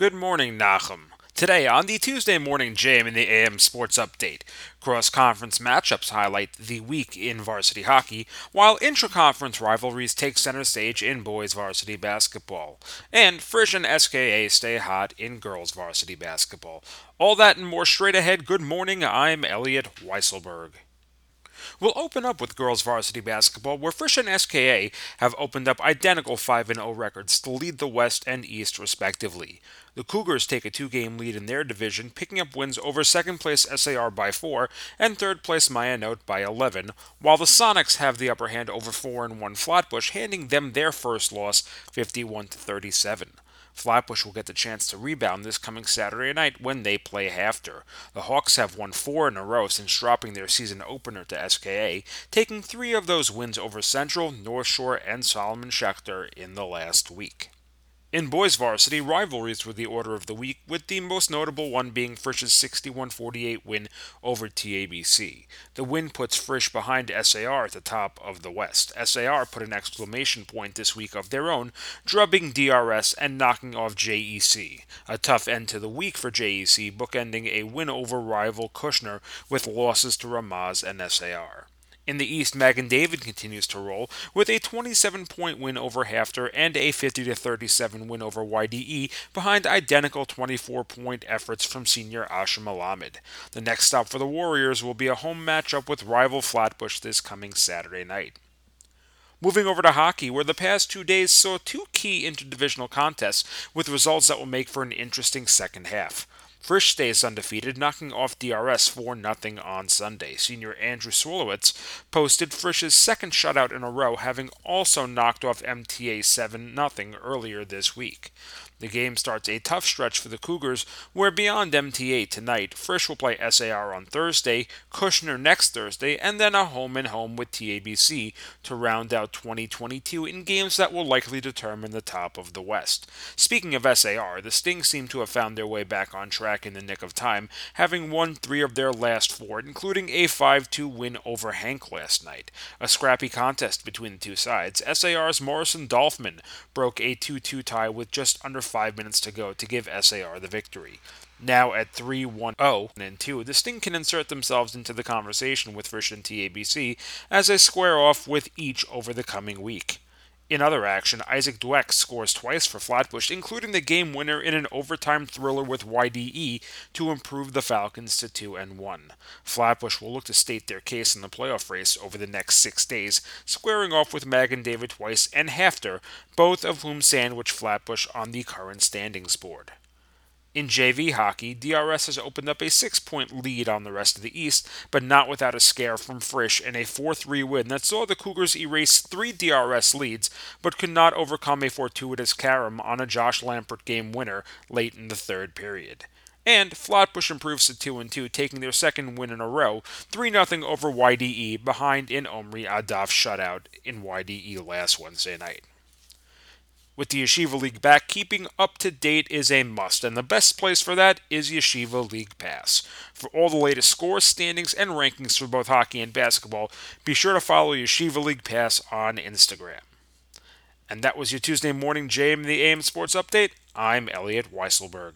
Good morning, Nachum. Today on the Tuesday morning JM in the AM Sports Update, cross conference matchups highlight the week in varsity hockey, while intra conference rivalries take center stage in boys varsity basketball. And Frisch and SKA stay hot in girls varsity basketball. All that and more straight ahead. Good morning, I'm Elliot Weiselberg. We'll open up with girls varsity basketball, where Frisch and SKA have opened up identical 5 0 records to lead the West and East, respectively. The Cougars take a two game lead in their division, picking up wins over second place SAR by 4 and third place Ma'ayanot by 11, while the Sonics have the upper hand over 4 and 1 Flatbush, handing them their first loss 51 37. Flatbush will get the chance to rebound this coming Saturday night when they play HAFTR. The Hawks have won four in a row since dropping their season opener to SKA, taking three of those wins over Central, North Shore, and Solomon Schechter in the last week. In boys varsity, rivalries were the order of the week, with the most notable one being Frisch's 61 48 win over TABC. The win puts Frisch behind SAR at the top of the West. SAR put an exclamation point this week of their own, drubbing DRS and knocking off JEC. A tough end to the week for JEC, bookending a win over rival Kushner with losses to Ramaz and SAR. In the East, Magen David continues to roll with a 27 point win over HAFTR and a 50 37 win over YDE behind identical 24 point efforts from senior Asher Malamed. The next stop for the Warriors will be a home matchup with rival Flatbush this coming Saturday night. Moving over to hockey, where the past two days saw two key interdivisional contests with results that will make for an interesting second half. Frisch stays undefeated, knocking off DRS 4 0 on Sunday. Senior Andrew Swolowitz posted Frisch's second shutout in a row, having also knocked off MTA 7 0 earlier this week. The game starts a tough stretch for the Cougars, where beyond MTA tonight, Frisch will play SAR on Thursday, Kushner next Thursday, and then a home and home with TABC to round out 2022 in games that will likely determine the top of the West. Speaking of SAR, the Sting seem to have found their way back on track in the nick of time, having won three of their last four, including a 5 2 win over HANC last night. A scrappy contest between the two sides. SAR's Morrison Dolphman broke a 2 2 tie with just under five minutes to go to give SAR the victory. Now at 3 1 0 and 2, the Sting can insert themselves into the conversation with Frisch and TABC as they square off with each over the coming week. In other action, Isaac Dweck scores twice for Flatbush, including the game winner in an overtime thriller with YDE to improve the Falcons to 2 and 1. Flatbush will look to state their case in the playoff race over the next six days, squaring off with Magen David twice and HAFTR, both of whom sandwich Flatbush on the current standings board. In JV hockey, DRS has opened up a six point lead on the rest of the East, but not without a scare from Frisch in a 4 3 win that saw the Cougars erase three DRS leads, but could not overcome a fortuitous carom on a Josh Lampert game winner late in the third period. And Flatbush improves to 2 2, taking their second win in a row, 3 0 over YDE, behind an Omri Adaf shutout in YDE last Wednesday night. With the Yeshiva League back, keeping up to date is a must, and the best place for that is Yeshiva League Pass. For all the latest scores, standings, and rankings for both hockey and basketball, be sure to follow Yeshiva League Pass on Instagram. And that was your Tuesday morning JM the AM Sports Update. I'm Elliot Weiselberg.